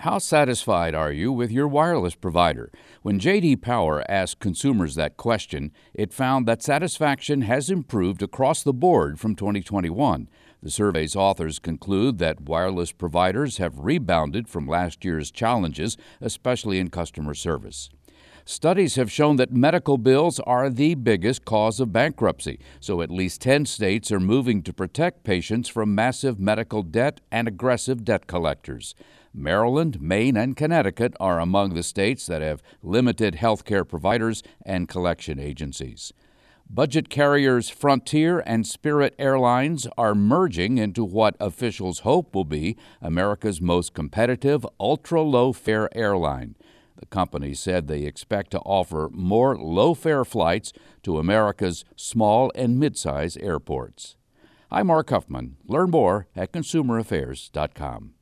How satisfied are you with your wireless provider? When JD Power asked consumers that question, it found that satisfaction has improved across the board from 2021. The survey's authors conclude that wireless providers have rebounded from last year's challenges, especially in customer service. Studies have shown that medical bills are the biggest cause of bankruptcy, so at least 10 states are moving to protect patients from massive medical debt and aggressive debt collectors. Maryland, Maine, and Connecticut are among the states that have limited health care providers and collection agencies. Budget carriers Frontier and Spirit Airlines are merging into what officials hope will be America's most competitive ultra low fare airline. The company said they expect to offer more low fare flights to America's small and mid-size airports. I'm Mark Huffman. Learn more at consumeraffairs.com.